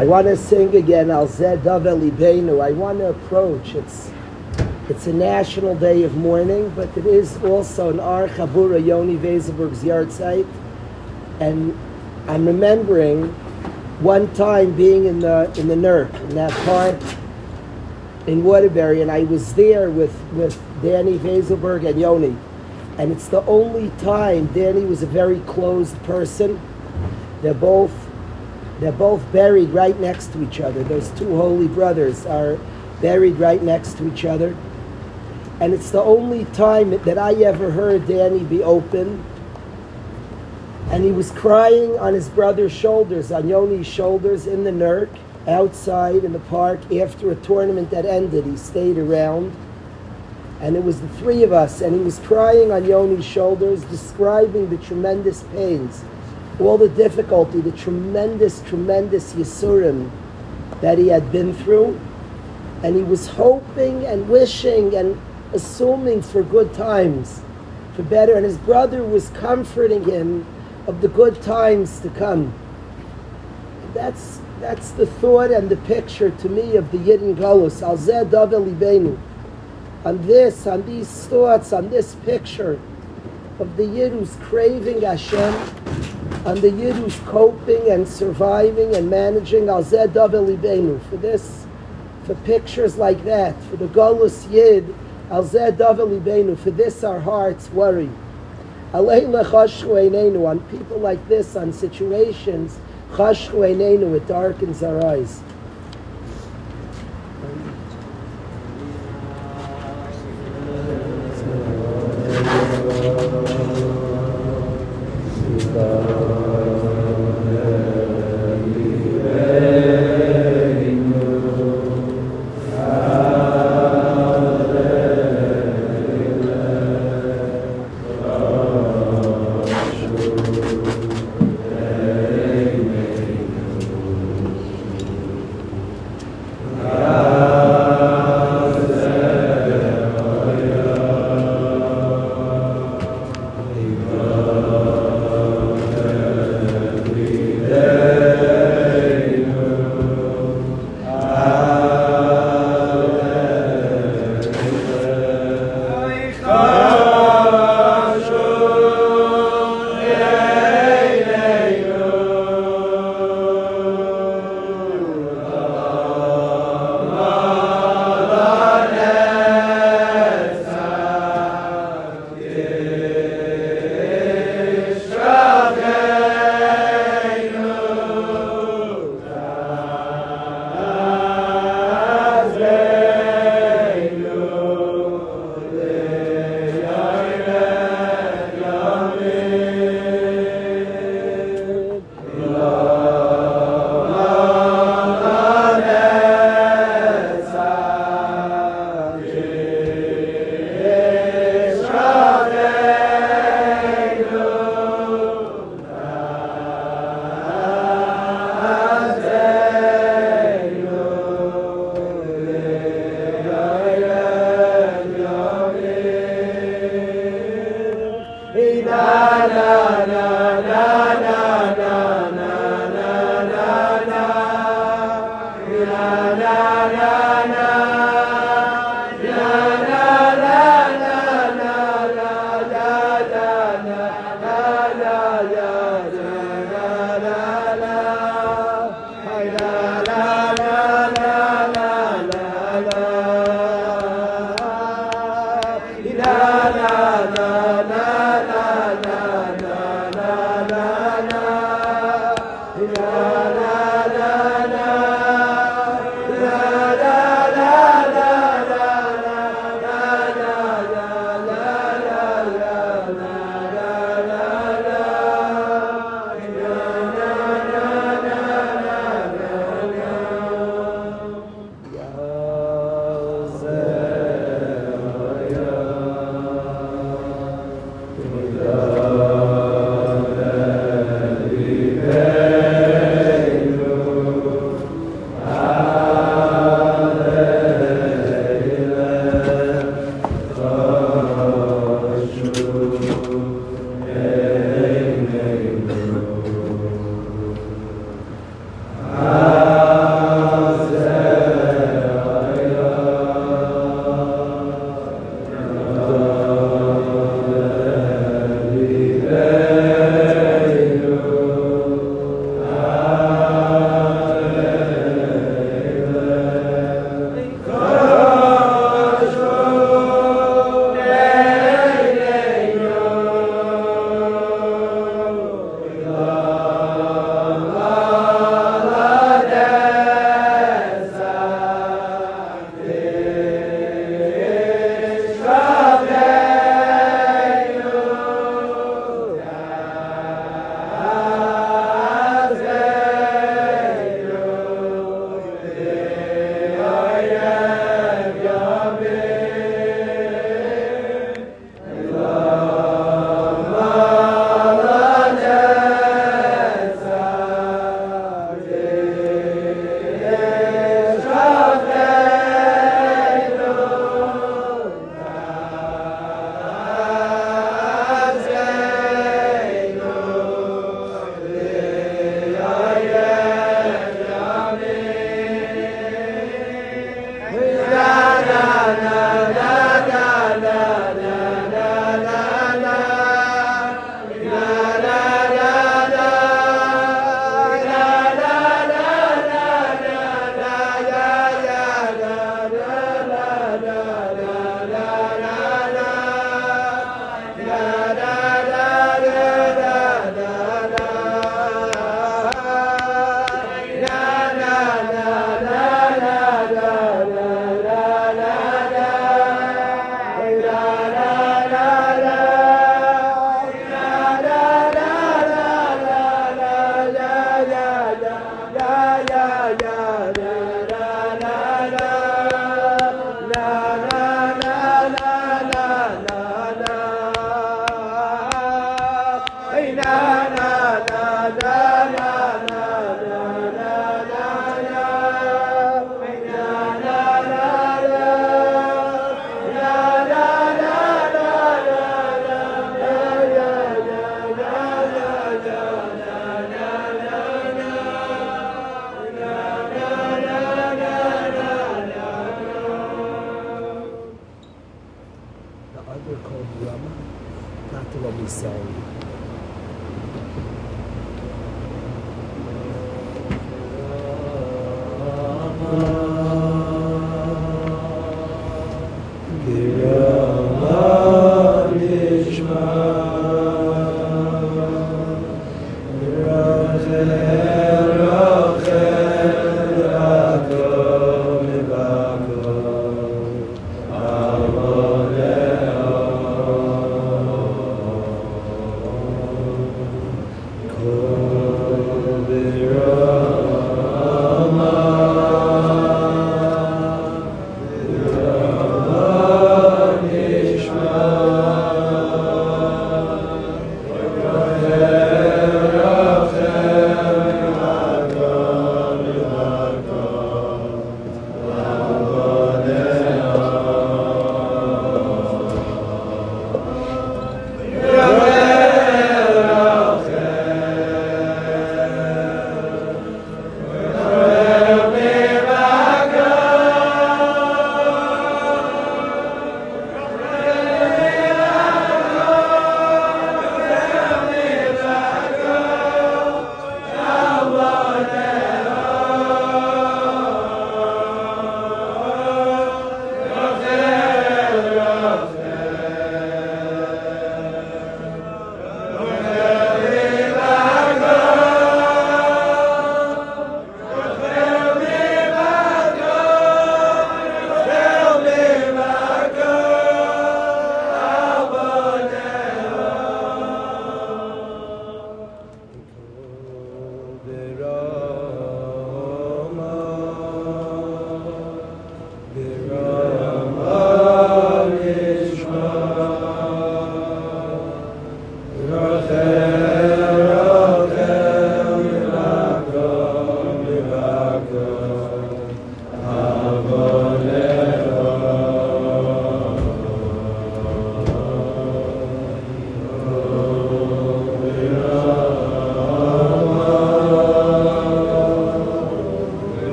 I want to sing again Al Zed Davel Libeinu. I want to approach. It's it's a national day of mourning, but it is also an Ar Chabura Yoni Vezelberg's yahrzeit. And I'm remembering one time being in the in the NERC, in that park in Waterbury, and I was there with, with Danny Vezelberg and Yoni. And it's the only time Danny was a very closed person. They're both they're both buried right next to each other. Those two holy brothers are buried right next to each other. And it's the only time that I ever heard Danny be open. And he was crying on his brother's shoulders, on Yoni's shoulders in the NERC, outside in the park after a tournament that ended. He stayed around. And it was the three of us, and he was crying on Yoni's shoulders, describing the tremendous pains all the difficulty, the tremendous, tremendous Yisurim that he had been through. And he was hoping and wishing and assuming for good times, for better. And his brother was comforting him of the good times to come. That's, that's the thought and the picture to me of the Yidden Galus. Al Zeh Davel. On this, on these thoughts, on this picture of the Yid who's craving Hashem, on the Yid who's coping and surviving and managing al davel libenu. For this, for pictures like that, for the Golus Yid, al davel libenu, for this our hearts worry. Alei lechashchu einenu, on people like this, on situations, chashchu einenu, it darkens our eyes.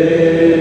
Deus.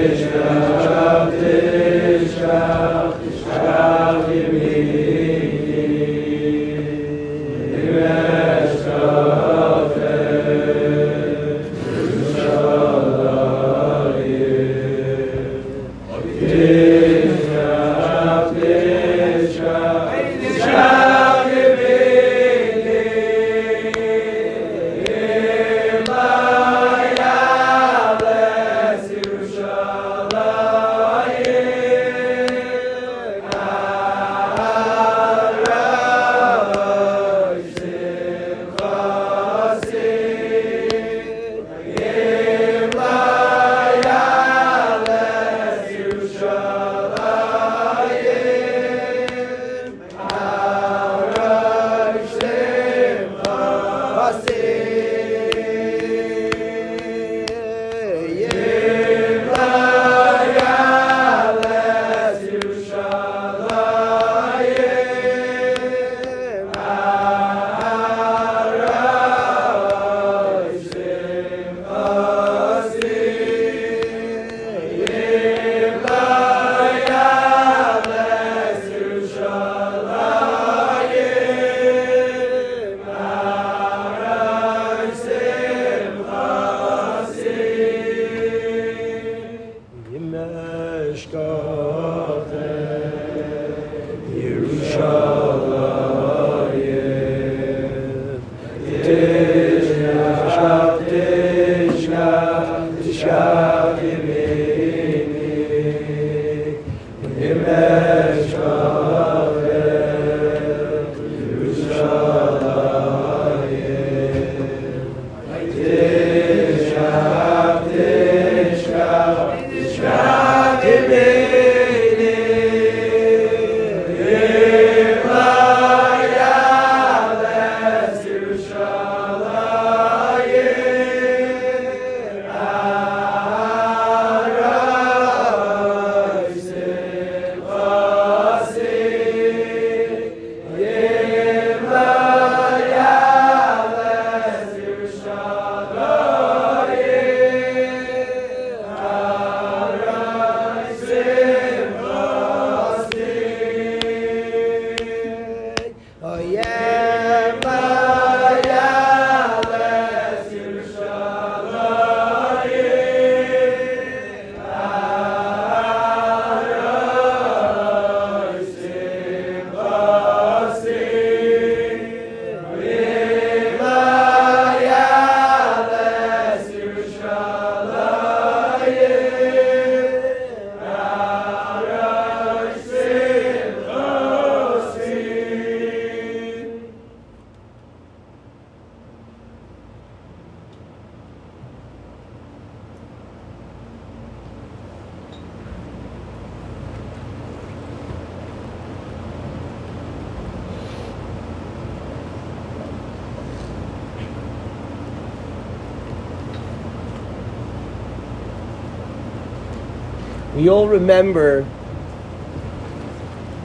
We all remember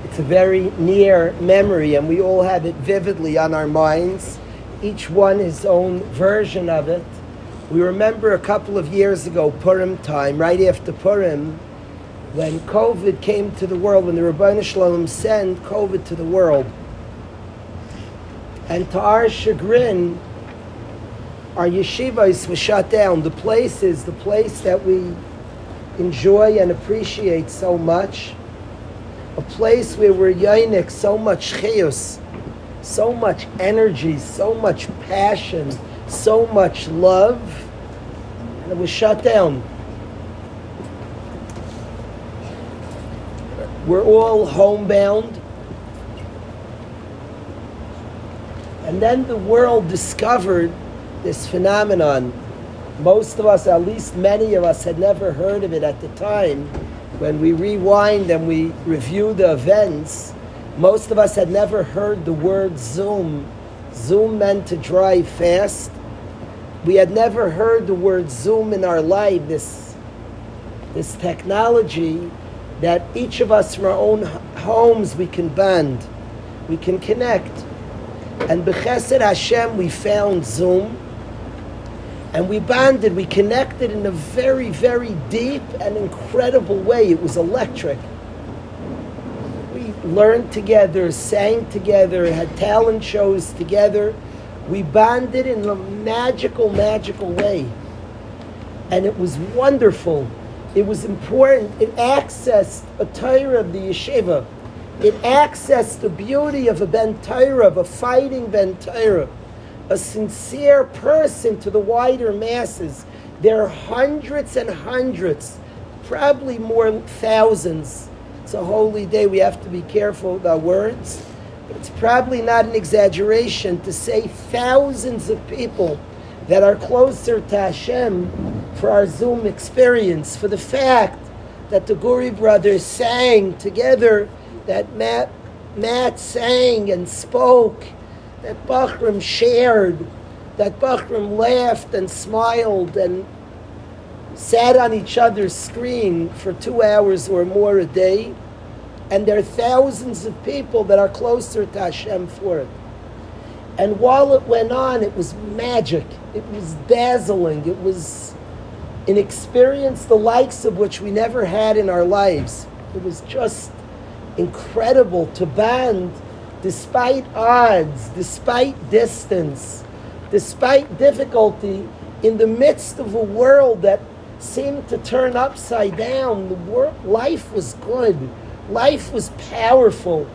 it's a very near memory and we all have it vividly on our minds. Each one his own version of it. We remember a couple of years ago purim time right after purim when covid came to the world when the Ribono Shel Olam sent covid to the world. And to our chagrin our yeshivas were shut down. The place is the place that we enjoy and appreciate so much. A place where we're yainik so much chayus, so much energy, so much passion, so much love, and it was shut down. We're all homebound. And then the world discovered this phenomenon most of us, at least many of us, had never heard of it at the time. When we rewind and we review the events, most of us had never heard the word Zoom. Zoom meant to drive fast. We had never heard the word Zoom in our life, this, this technology that each of us from our own homes we can band, we can connect. And B'chesed Hashem, we found Zoom and we bonded, we connected in a very, very deep and incredible way. It was electric. We learned together, sang together, had talent shows together. We bonded in a magical, magical way. And it was wonderful It was important. It accessed a Torah of the yeshiva. It accessed the beauty of a Ben Torah, of a fighting Ben Torah, a sincere person to the wider masses. There are hundreds and hundreds, probably more thousands. It's a holy day. We have to be careful our words. It's probably not an exaggeration to say thousands of people that are closer to Hashem for our Zoom experience, for the fact that the Guri brothers sang together, that Matt, Matt sang and spoke, that Bachram shared, that Bachram laughed and smiled and sat on each other's screen for two hours or more a day. And there are thousands of people that are closer to Hashem for it. And while it went on, it was magic. It was dazzling. It was an experience the likes of which we never had in our lives. It was just incredible to band despite odds, despite distance, despite difficulty, in the midst of a world that seemed to turn upside down. The life was good. Life was powerful.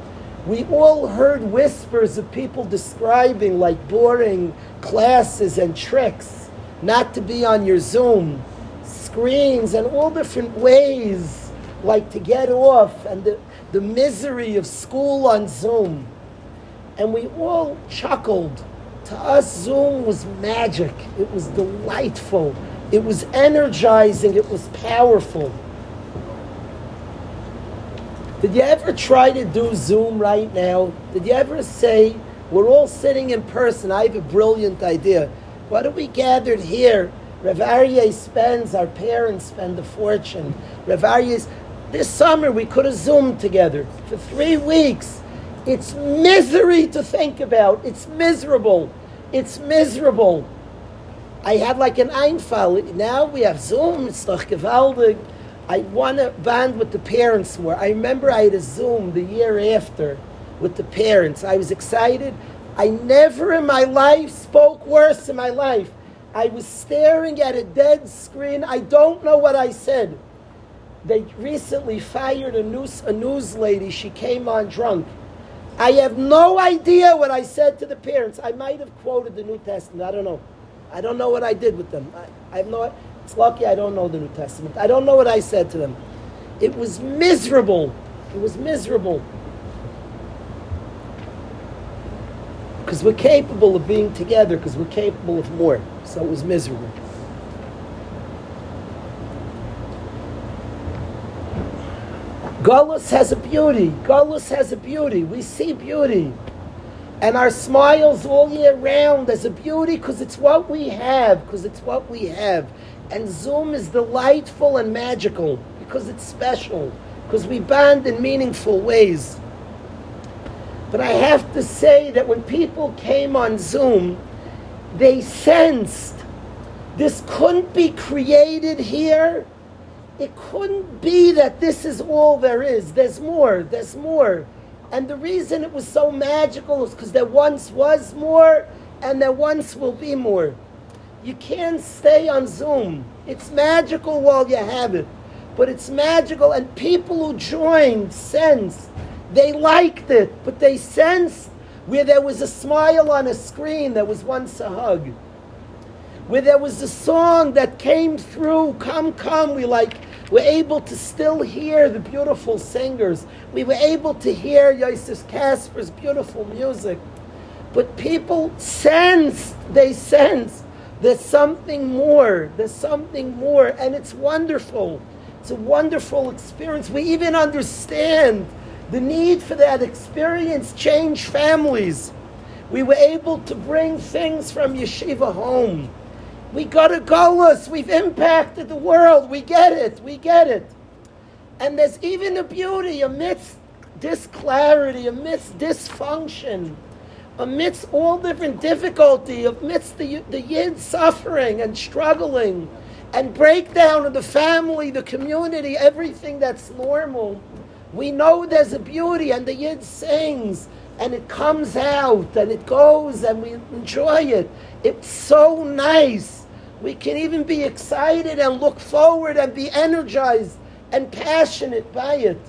We all heard whispers of people describing like boring classes and tricks, not to be on your Zoom, screens, and all different ways, like to get off, and the, the misery of school on Zoom. And we all chuckled. To us, Zoom was magic. It was delightful. It was energizing. It was powerful. Did you ever try to do Zoom right now? Did you ever say, we're all sitting in person, I have a brilliant idea. What are we gathered here? Rav Aryeh spends, our parents spend a fortune. Rav Aryeh's, this summer we could have Zoomed together for three weeks. It's misery to think about. It's miserable. It's miserable. I had like an Einfall. Now we have Zoom. It's doch gewaltig. I want to bond with the parents more. I remember I had a Zoom the year after with the parents. I was excited. I never in my life spoke worse in my life. I was staring at a dead screen. I don't know what I said. They recently fired a news, a news lady. She came on drunk. I have no idea what I said to the parents. I might have quoted the New Testament. I don't know. I don't know what I did with them. I, I have no it's lucky I don't know the New Testament. I don't know what I said to them. It was miserable. It was miserable. Because we're capable of being together, because we're capable of more. So it was miserable. Gullus has a beauty. Gullus has a beauty. We see beauty. And our smiles all year round as a beauty because it's what we have, because it's what we have. And Zoom is delightful and magical because it's special, because we bond in meaningful ways. But I have to say that when people came on Zoom, they sensed this couldn't be created here. It couldn't be that this is all there is. There's more, there's more. And the reason it was so magical is because there once was more and there once will be more. You can't stay on Zoom. It's magical while you have it. But it's magical, and people who joined sensed they liked it, but they sensed where there was a smile on a screen, there was once a hug. Where there was a song that came through, come, come, we like, were able to still hear the beautiful singers. We were able to hear Yosef Kasper's beautiful music. But people sensed, they sensed there's something more. There's something more. And it's wonderful. It's a wonderful experience. We even understand the need for that experience change families. We were able to bring things from yeshiva home. We got a gullus. We've impacted the world. We get it. We get it. And there's even a beauty amidst this clarity, amidst dysfunction amidst all different difficulty, amidst the, the yid suffering and struggling and breakdown of the family, the community, everything that's normal, we know there's a beauty and the yid sings and it comes out and it goes and we enjoy it. It's so nice We can even be excited and look forward and be energized and passionate by it.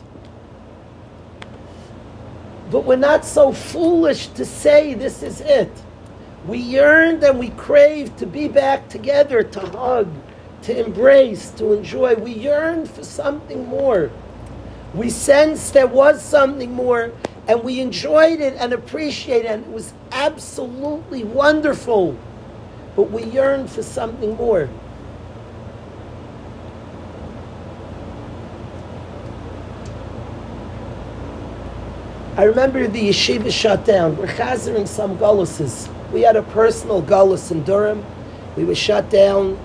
But we're not so foolish to say this is it. We yearned and we craved to be back together, to hug, to embrace, to enjoy. We yearned for something more. We sensed there was something more, and we enjoyed it and appreciated it, and it was absolutely wonderful. But we yearn for something more. I remember the yeshiva shut down. We're chazering some gulluses. We had a personal gullus in Durham. We were shut down.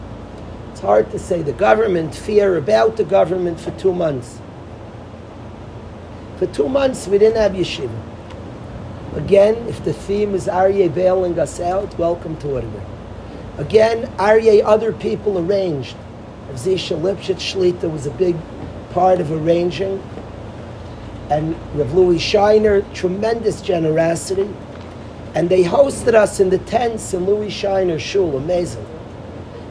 It's hard to say. The government, fear about the government for two months. For two months, we didn't have yeshiva. Again, if the theme is Aryeh bailing us out, welcome to it. Again, Aryeh, other people arranged. Zisha Lipschitz Shlita was a big part of arranging and Rav Louis Shiner, tremendous generosity. And they hosted us in the tents in Louis Shiner Shul, amazing.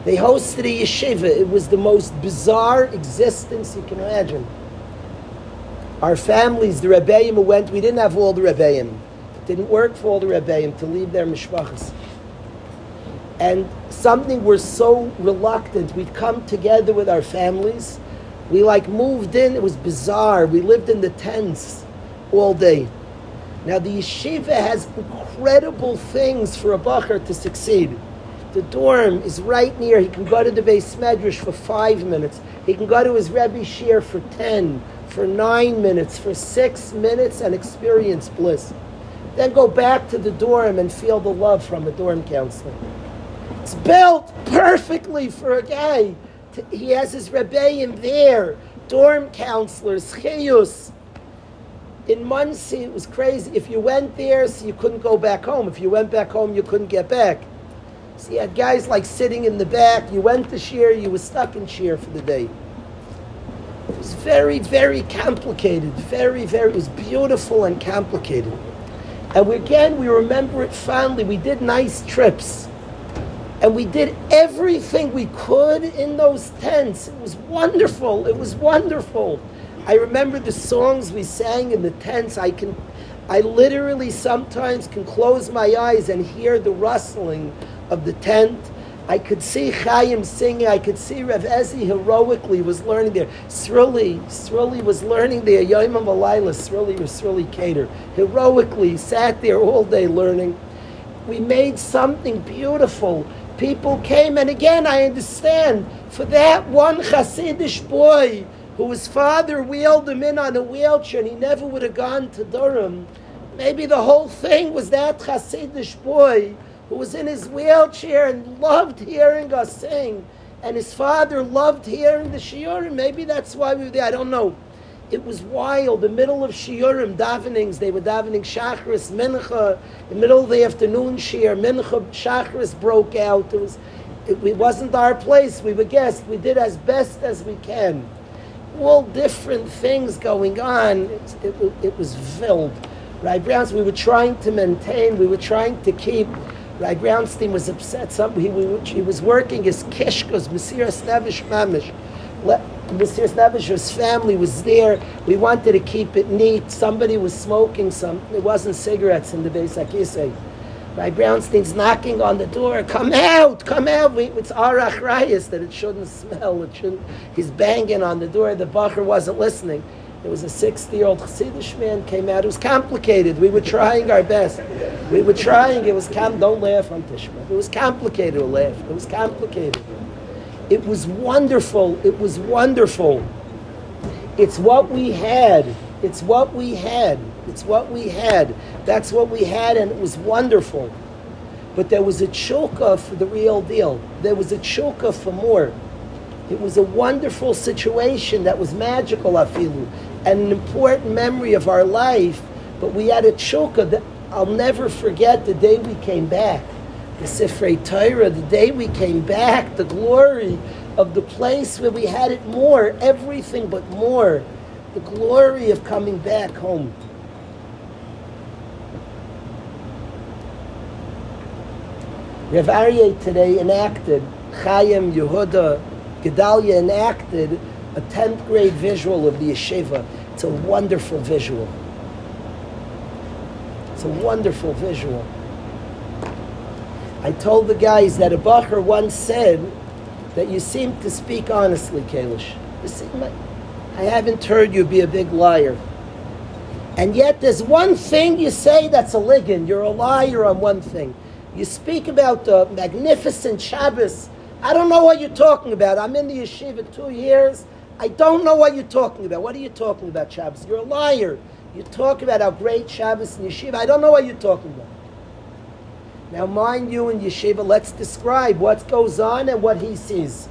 They hosted a yeshiva. It was the most bizarre existence you can imagine. Our families, the Rebbeim who went, we didn't have all the Rebbeim. It didn't work for all the Rebbeim to leave their mishpachas. And something we're so reluctant. We'd come together with our families we like moved in, it was bizarre. We lived in the tents all day. Now the yeshiva has incredible things for a bacher to succeed. The dorm is right near. He can go to the beis medrash for five minutes. He can go to his Rebbe shir for ten, for nine minutes, for six minutes, and experience bliss. Then go back to the dorm and feel the love from a dorm counselor. It's built perfectly for a guy he has his rebbeim there, dorm counselors, chiyus. In Monsey, it was crazy. If you went there, so you couldn't go back home. If you went back home, you couldn't get back. So you had guys like sitting in the back. You went to shiur, you were stuck in shiur for the day. It was very, very complicated. Very, very, it was beautiful and complicated. And we, again, we remember it fondly. We did nice trips. And we did everything we could in those tents. It was wonderful. It was wonderful. I remember the songs we sang in the tents. I can I literally sometimes can close my eyes and hear the rustling of the tent. I could see Chaim singing. I could see Rev Ezi heroically was learning there. Sruli, Sruli was learning there. Yom Malayla, Sruli was Sruli Cater. Heroically sat there all day learning. We made something beautiful people came, and again, I understand for that one Hasidish boy whose father wheeled him in on a wheelchair and he never would have gone to Durham. Maybe the whole thing was that Hasidish boy who was in his wheelchair and loved hearing us sing, and his father loved hearing the shiurim. Maybe that's why we were there. I don't know. It was wild. The middle of shiurim davenings, they were davening shachris, mincha. In the middle of the afternoon shiur, mincha, shachris broke out. It was, it, it wasn't our place. We were guests. We did as best as we can. All different things going on. It, it, it was filled. Right, Browns, we were trying to maintain, we were trying to keep. Right, Brownstein was upset. Some, he, he was working his kishkos, Mesiras Nefesh Mamish. Mr. Snevish's family was there. We wanted to keep it neat. Somebody was smoking some. It wasn't cigarettes in the Beis Akise. My Brownstein's knocking on the door. Come out! Come out! We, it's arach rayas that it shouldn't smell. It shouldn't. He's banging on the door. The bacher wasn't listening. There was a 60-year-old Chassidish man came out. It was complicated. We were trying our best. We were trying. It was com- don't laugh on Tishma. It was complicated to laugh. It was complicated. It was wonderful. It was wonderful. It's what we had. It's what we had. It's what we had. That's what we had, and it was wonderful. But there was a choka for the real deal. There was a choka for more. It was a wonderful situation that was magical, afilu, and an important memory of our life. But we had a choka that I'll never forget the day we came back the Sifrei Torah, the day we came back, the glory of the place where we had it more, everything but more, the glory of coming back home. Rav Aryeh today enacted Chaim Yehuda Gedalia enacted a 10th grade visual of the yeshiva. It's a wonderful visual. It's a wonderful visual. I told the guys that a Bacher once said that you seem to speak honestly, Kalish. I haven't heard you be a big liar. And yet there's one thing you say that's a ligand. You're a liar on one thing. You speak about the magnificent Shabbos. I don't know what you're talking about. I'm in the yeshiva two years. I don't know what you're talking about. What are you talking about, Shabbos? You're a liar. You talk about how great Shabbos in yeshiva. I don't know what you're talking about. Now, mind you, in yeshiva, let's describe what goes on and what he sees.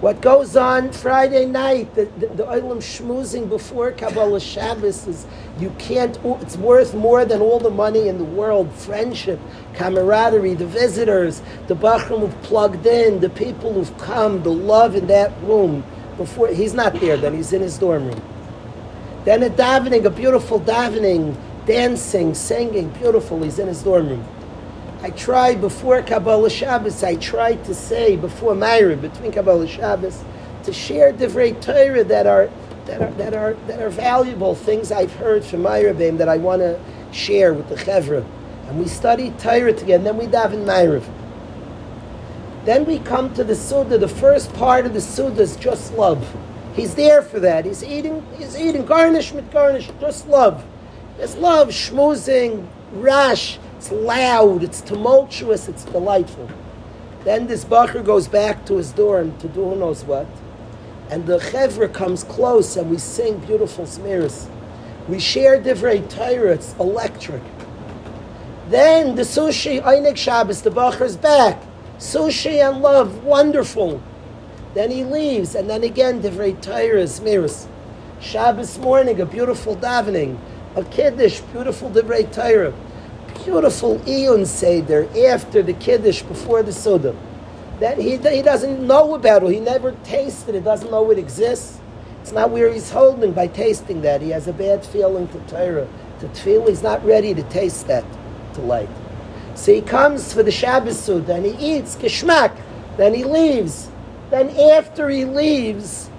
What goes on Friday night, the, the, the Olam schmoozing before Kabbalah Shabbos is, you can't, it's worth more than all the money in the world. Friendship, camaraderie, the visitors, the Bachram who've plugged in, the people who've come, the love in that room. Before He's not there then, he's in his dorm room. Then a davening, a beautiful davening, dancing, singing, beautiful, he's in his dorm room. I tried before Kabbalah Shabbos, I tried to say before Maariv, between Kabbalah Shabbos, to share divrei Torah that are that are that are that are valuable things I've heard from Myra that I want to share with the Chevra. And we study Torah together, then we daven Maariv. Then we come to the Suda. The first part of the Suda is just love. He's there for that. He's eating. He's eating garnish with garnish. Just love. There's love, schmoozing, rash. It's loud, it's tumultuous, it's delightful. Then this bacher goes back to his dorm to do who knows what. And the chevra comes close and we sing beautiful zemiros. We share divrei Torah, it's electric. Then the sushi, Einik Shabbos, the bacher's back. Sushi and love, wonderful. Then he leaves, and then again divrei Torah, zemiros. Shabbos morning, a beautiful davening. A kiddush, beautiful divrei Torah beautiful Iyun Seder after the Kiddush, before the Suda. That he, he doesn't know about it, he never tasted it, doesn't know it exists. It's not where he's holding by tasting that. He has a bad feeling to Torah, to Tefillah. He's not ready to taste that to light. So he comes for the Shabbos Suda and he eats Geschmack. Then he leaves. Then after he leaves,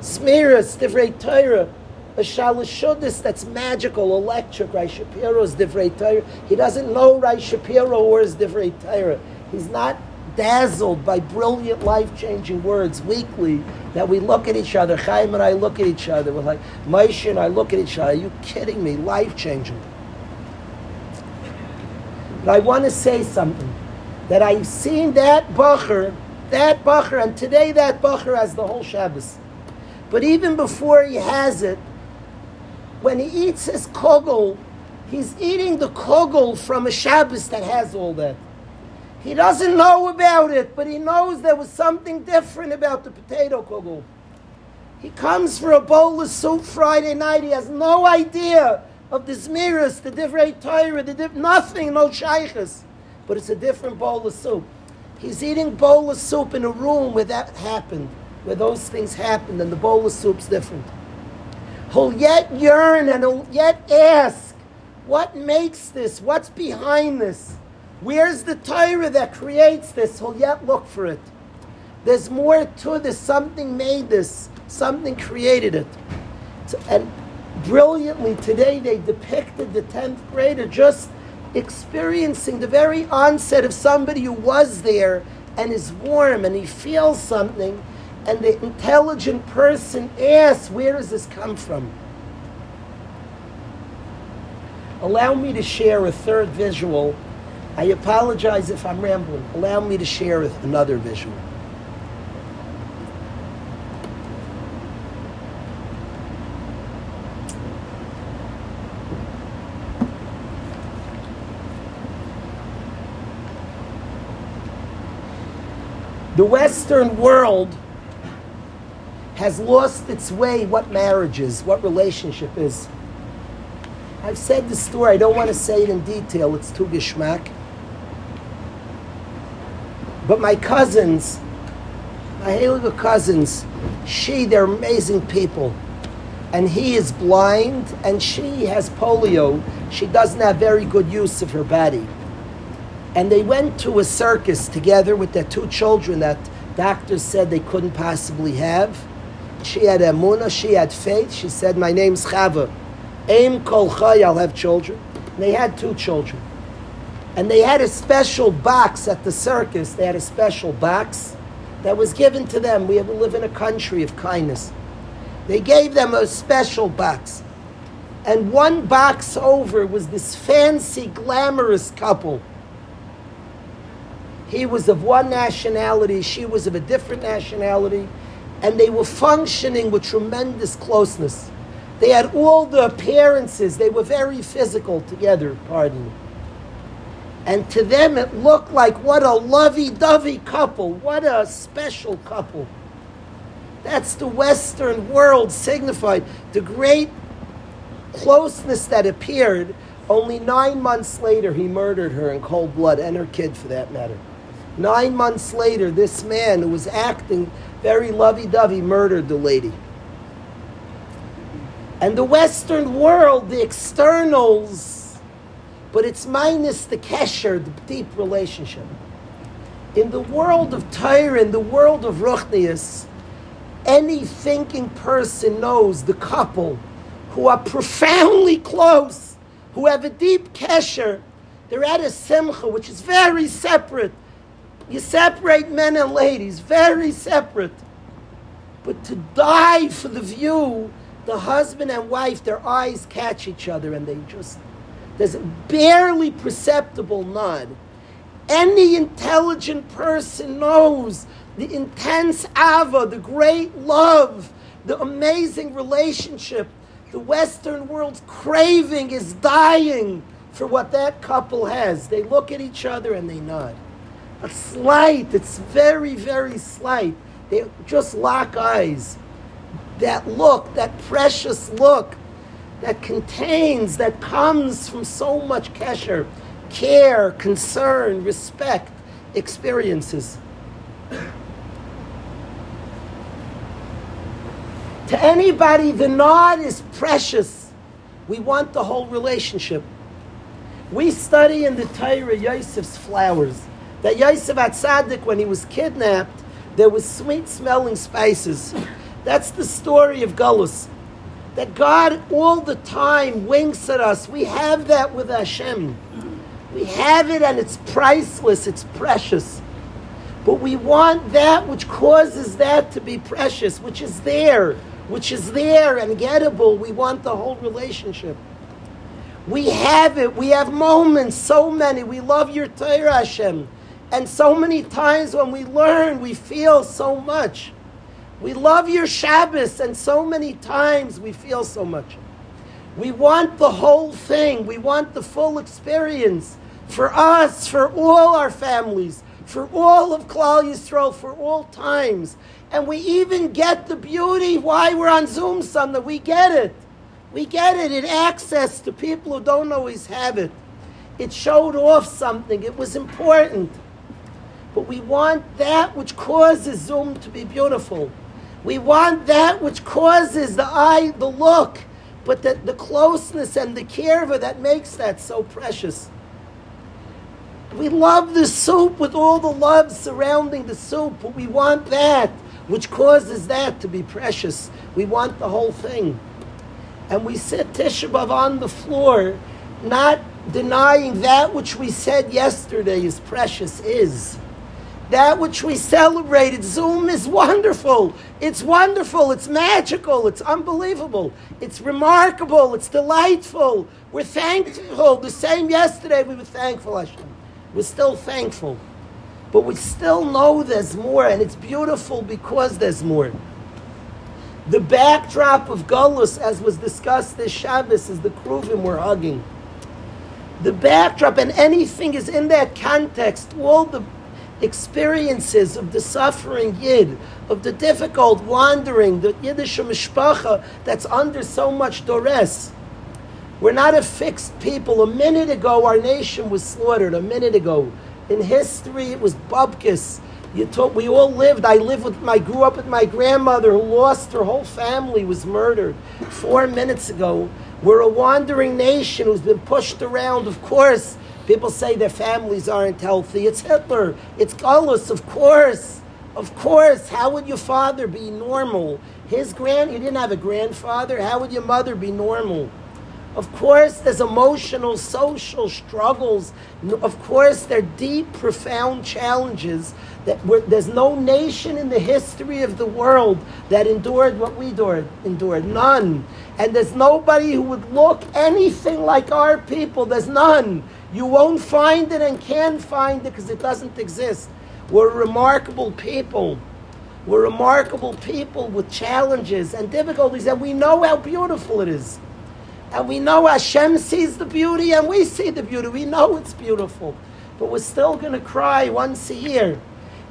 Zmiros, Divrei Torah, a shalashudis that's magical, electric. Rai Shapiro's divrei Torah. He doesn't know Rai Shapiro or his divrei Torah. He's not dazzled by brilliant, life-changing words weekly that we look at each other. Chaim and I look at each other. We're like, Moshe and I look at each other. Are you kidding me? Life-changing. But I want to say something. That I've seen that bacher, that bacher, and today that bacher has the whole Shabbos. But even before he has it, when he eats his kogel, he's eating the kogel from a Shabbos that has all that. He doesn't know about it, but he knows there was something different about the potato kogel. He comes for a bowl of soup Friday night. He has no idea of the zmiros, the divrei Torah, the div- nothing, no shaykhs. But it's a different bowl of soup. He's eating bowl of soup in a room where that happened, where those things happened, and the bowl of soup's different. He'll yet yearn and he'll yet ask, what makes this? What's behind this? Where's the Torah that creates this? He'll yet look for it. There's more to this. Something made this. Something created it. And brilliantly today they depicted the 10th grader just experiencing the very onset of somebody who was there and is warm and he feels something and the intelligent person asks, where does this come from? Allow me to share a third visual. I apologize if I'm rambling. Allow me to share another visual. The Western world has lost its way what marriage is, what relationship is. I've said the story, I don't want to say it in detail, it's too geschmack. But my cousins, my heilige cousins, she, they're amazing people. And he is blind and she has polio. She doesn't have very good use of her body. And they went to a circus together with their two children that doctors said they couldn't possibly have. She had a emuna, she had faith. She said, "My name's Chava. Aim kol chay, I'll have children." And they had two children, and they had a special box at the circus. They had a special box that was given to them. We live in a country of kindness. They gave them a special box, and one box over was this fancy, glamorous couple. He was of one nationality, she was of a different nationality and they were functioning with tremendous closeness. They had all the appearances, they were very physical together, pardon me. And to them, it looked like what a lovey dovey couple, what a special couple. That's the Western world signified. The great closeness that appeared. Only nine months later, he murdered her in cold blood, and her kid for that matter. Nine months later, this man who was acting very lovey dovey, murdered the lady. And the Western world, the externals, but it's minus the kesher, the deep relationship. In the world of Torah, in the world of Ruchnius, any thinking person knows the couple who are profoundly close, who have a deep kesher, they're at a simcha, which is very separate you separate men and ladies, very separate. But to die for the view, the husband and wife, their eyes catch each other and they just, there's a barely perceptible nod. Any intelligent person knows the intense ava, the great love, the amazing relationship. The Western world's craving is dying for what that couple has. They look at each other and they nod a slight, it's very, very slight. They just lock eyes. That look, that precious look that contains, that comes from so much kesher, care, concern, respect, experiences. to anybody, the nod is precious. We want the whole relationship. We study in the Torah Yosef's flowers that Yosef HaTzaddik, when he was kidnapped, there was sweet smelling spices. That's the story of Gullus. That God all the time winks at us. We have that with Hashem. We have it and it's priceless, it's precious. But we want that which causes that to be precious, which is there, which is there and gettable. We want the whole relationship. We have it. We have moments, so many. We love your Torah, Hashem. And so many times when we learn, we feel so much. We love your Shabbos, and so many times we feel so much. We want the whole thing. We want the full experience for us, for all our families, for all of Klal Yisrael, for all times. And we even get the beauty why we're on Zoom Sunday. We get it. We get it. It access to people who don't always have it. It showed off something. It was important. But we want that which causes Zoom to be beautiful. We want that which causes the eye, the look, but the, the closeness and the care of it that makes that so precious. We love the soup with all the love surrounding the soup, but we want that which causes that to be precious. We want the whole thing. And we sit Tisha on the floor, not denying that which we said yesterday is precious is that which we celebrated. Zoom is wonderful. It's wonderful. It's magical. It's unbelievable. It's remarkable. It's delightful. We're thankful. The same yesterday we were thankful, Hashem. We're still thankful. But we still know there's more, and it's beautiful because there's more. The backdrop of Gullus, as was discussed this Shabbos, is the Kruvim we're hugging. The backdrop, and anything is in that context, all the experiences of the suffering Yid, of the difficult wandering, the Yiddish mishpacha that's under so much duress. We're not a fixed people. A minute ago, our nation was slaughtered. A minute ago, in history, it was Bubkis. Told, we all lived. I lived with my grew up with my grandmother who lost her whole family, was murdered four minutes ago. We're a wandering nation who's been pushed around, of course, People say their families aren't healthy. It's Hitler. It's Gullus, of course. Of course. How would your father be normal? His grand, you didn't have a grandfather. How would your mother be normal? Of course, there's emotional, social struggles. Of course, there are deep, profound challenges. There's no nation in the history of the world that endured what we endured. endured. None. And there's nobody who would look anything like our people. There's none. You won't find it and can't find it because it doesn't exist. We're remarkable people. We're remarkable people with challenges and difficulties, and we know how beautiful it is. And we know Hashem sees the beauty and we see the beauty. We know it's beautiful. But we're still going to cry once a year.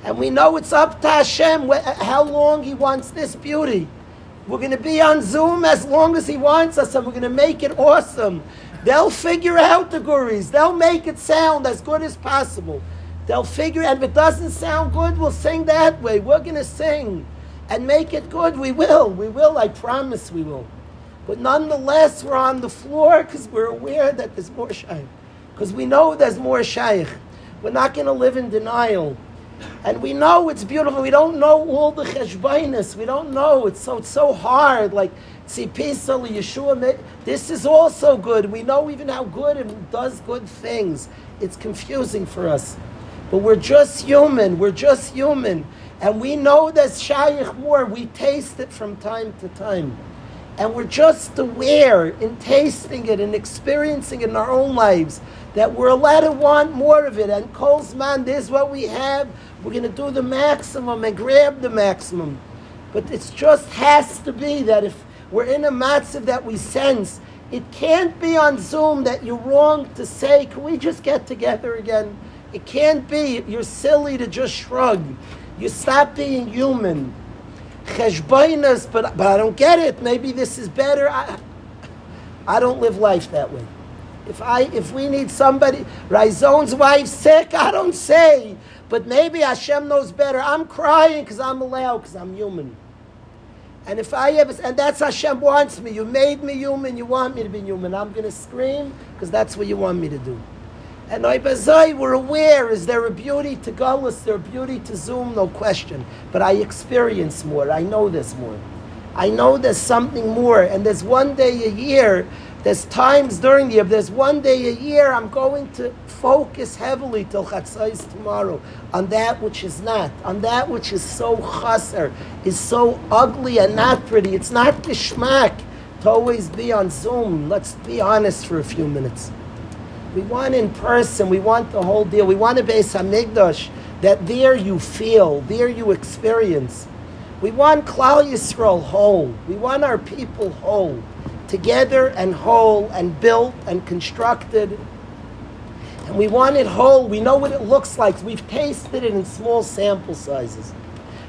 And we know it's up to Hashem how long He wants this beauty. We're going to be on Zoom as long as He wants us and we're going to make it awesome. They'll figure out the guris. They'll make it sound as good as possible. They'll figure, and if it doesn't sound good, we'll sing that way. We're going to sing and make it good. We will. We will. I promise we will. But nonetheless, we're on the floor because we're aware that there's more shaykh. Because we know there's more shaykh. We're not going to live in denial. And we know it's beautiful. We don't know all the cheshbainis. We don't know. It's so, it's so hard. Like, see, Pisal, Yeshua, this is also good. We know even how good it does good things. It's confusing for us. But we're just human. We're just human. And we know that shaykh more. We taste it from time to time and we're just aware in tasting it and experiencing it in our own lives that we're allowed to want more of it. And Kolzman, this is what we have. We're going to do the maximum and grab the maximum. But it just has to be that if we're in a matzav that we sense, it can't be on Zoom that you're wrong to say, can we just get together again? It can't be. You're silly to just shrug. You stop being human cheshbainas, but but I don't get it. Maybe this is better. I, I don't live life that way. If I if we need somebody, Raizon's wife sick, I don't say. But maybe Hashem knows better. I'm crying because I'm allowed because I'm human. And if I ever and that's Hashem wants me. You made me human. You want me to be human. I'm going to scream because that's what you want me to do. And I Oibazai, we're aware, is there a beauty to Gullus, there a beauty to Zoom, no question. But I experience more, I know there's more. I know there's something more, and there's one day a year, there's times during the year, there's one day a year I'm going to focus heavily till Chatzais tomorrow on that which is not, on that which is so chaser, is so ugly and not pretty. It's not geschmack to always be on Zoom. Let's be honest for a few minutes. We want in person. We want the whole deal. We want a Beis Hamikdash that there you feel, there you experience. We want Klal Yisrael whole. We want our people whole, together and whole and built and constructed. And we want it whole. We know what it looks like. We've tasted it in small sample sizes.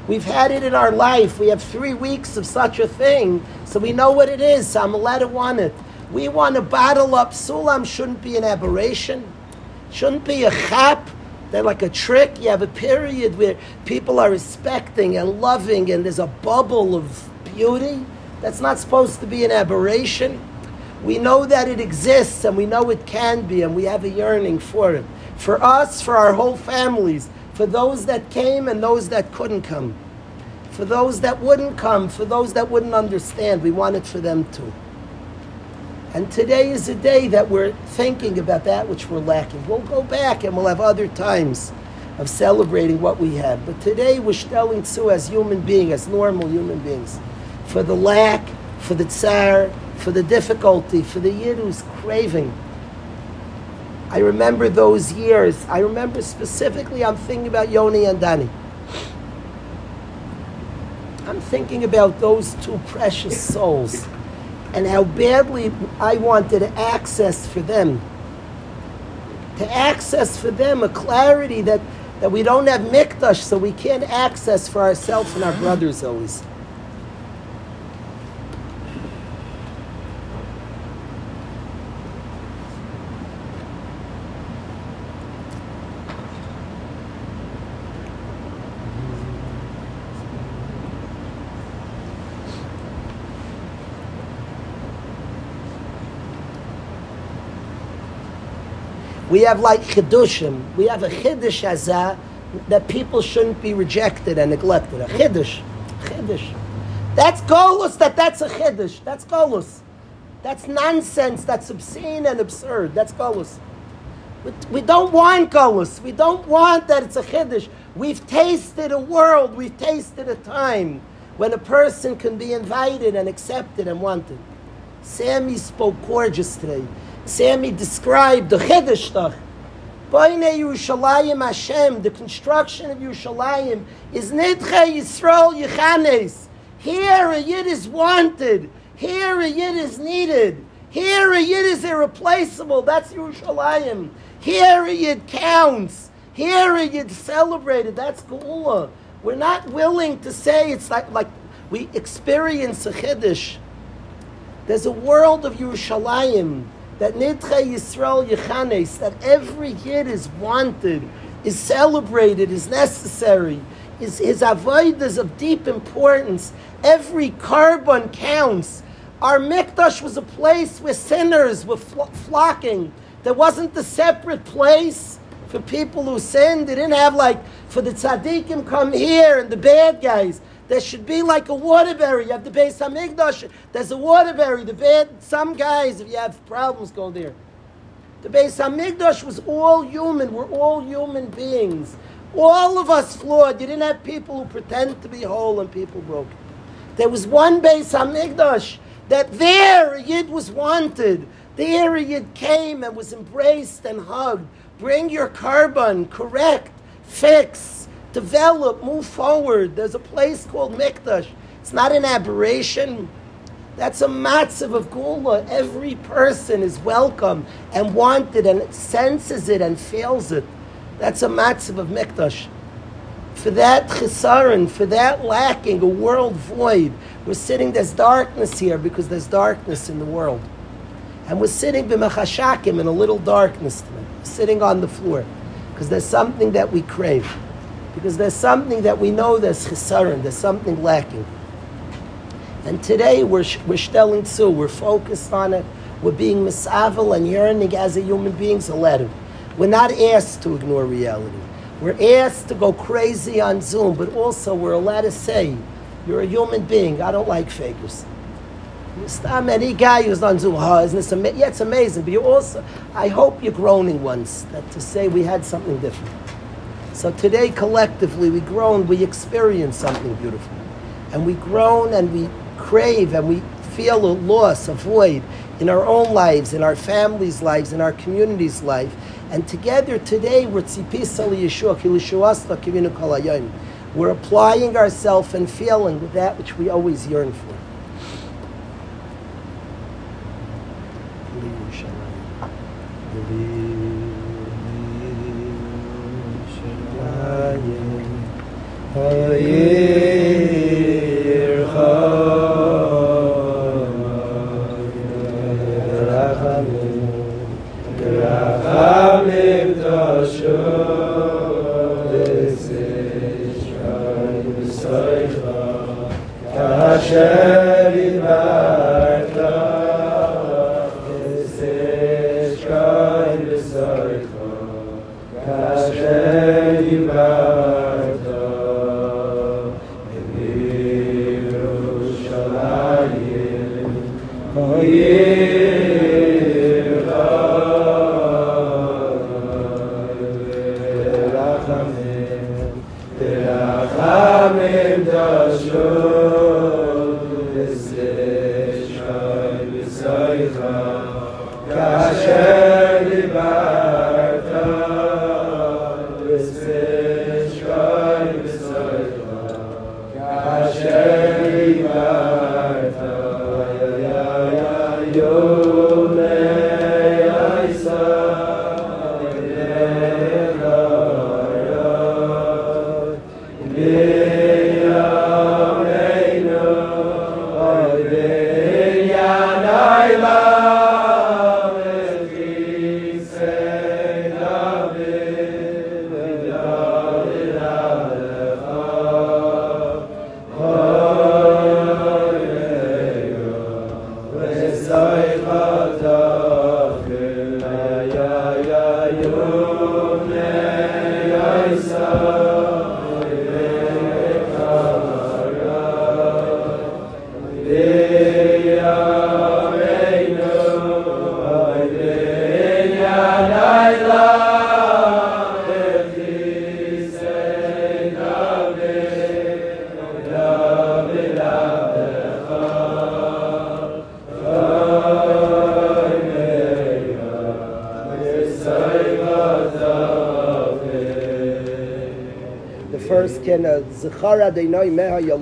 We've had it in our life. We have three weeks of such a thing, so we know what it is. So I'm allowed to want it. We want to bottle up. Sulam shouldn't be an aberration. Shouldn't be a chap. They're like a trick. You have a period where people are respecting and loving, and there's a bubble of beauty. That's not supposed to be an aberration. We know that it exists, and we know it can be, and we have a yearning for it. For us, for our whole families, for those that came and those that couldn't come, for those that wouldn't come, for those that wouldn't understand, we want it for them too. And today is a day that we're thinking about that which we're lacking. We'll go back and we'll have other times of celebrating what we have. But today we're telling to as human beings, as normal human beings, for the lack, for the tsar, for the difficulty, for the yid who's craving. I remember those years. I remember specifically, I'm thinking about Yoni and Dani. I'm thinking about those two precious souls and how badly I wanted access for them. To access for them a clarity that, that we don't have mikdash, so we can't access for ourselves and our brothers always. We have like chidushim. We have a chiddush azah that people shouldn't be rejected and neglected. A chiddush, chiddush. That's golus. That that's a chiddush. That's golus. That's nonsense. That's obscene and absurd. That's golus. We, we don't want golus. We don't want that it's a chiddush. We've tasted a world. We've tasted a time when a person can be invited and accepted and wanted. Sammy spoke gorgeous today. Sammy described the Chedeshtach. Yerushalayim Hashem, the construction of Yerushalayim, is Nidche Yisrael Yechanes. Here a Yid is wanted. Here a Yid is needed. Here a Yid is irreplaceable. That's Yerushalayim. Here a Yid counts. Here a Yid celebrated. That's Geula. We're not willing to say it's like, like we experience a Chiddush. There's a world of Yerushalayim that Nidche Yisrael Yechanes, that every Yid is wanted, is celebrated, is necessary, is his avodas of deep importance. Every korban counts. Our mikdash was a place where sinners were flocking. There wasn't a separate place for people who sinned. They didn't have like for the tzaddikim come here and the bad guys. There should be like a waterbury. You have the Beis Hamikdash. There's a waterbury. The bad, some guys, if you have problems, go there. The Beis Hamikdash was all human. We're all human beings. All of us flawed. You didn't have people who pretend to be whole and people broken. There was one Beis Hamikdash that there a Yid was wanted. There a Yid came and was embraced and hugged. Bring your korban, correct, fix develop, move forward. There's a place called Mikdash. It's not an aberration. That's a matzav of geula. Every person is welcome and wanted and senses it and feels it. That's a matzav of Mikdash. For that chisaron, for that lacking, a world void, we're sitting, there's darkness here because there's darkness in the world. And we're sitting b'mechashakim in a little darkness tonight, sitting on the floor because there's something that we crave because there's something that we know there's chisaron, there's something lacking. And today we're, we're stelling too, we're focused on it, we're being misavel and yearning as a human beings a letter. We're not asked to ignore reality. We're asked to go crazy on Zoom, but also we're allowed to say, you're a human being, I don't like fakers. Stop any guy who's on Zoom, oh, isn't this amazing? Yeah, it's amazing, but you also, I hope you're groaning once that to say we had something different. So today, collectively, we groan, we experience something beautiful. And we groan and we crave and we feel a loss, a void in our own lives, in our families' lives, in our community's life. And together today, we're applying ourselves and feeling with that which we always yearn for. Hare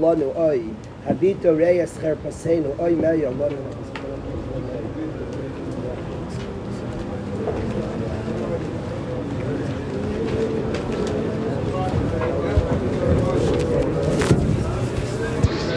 לן אוי היי הדיתורה שער פאסיין אוי מאיר אומר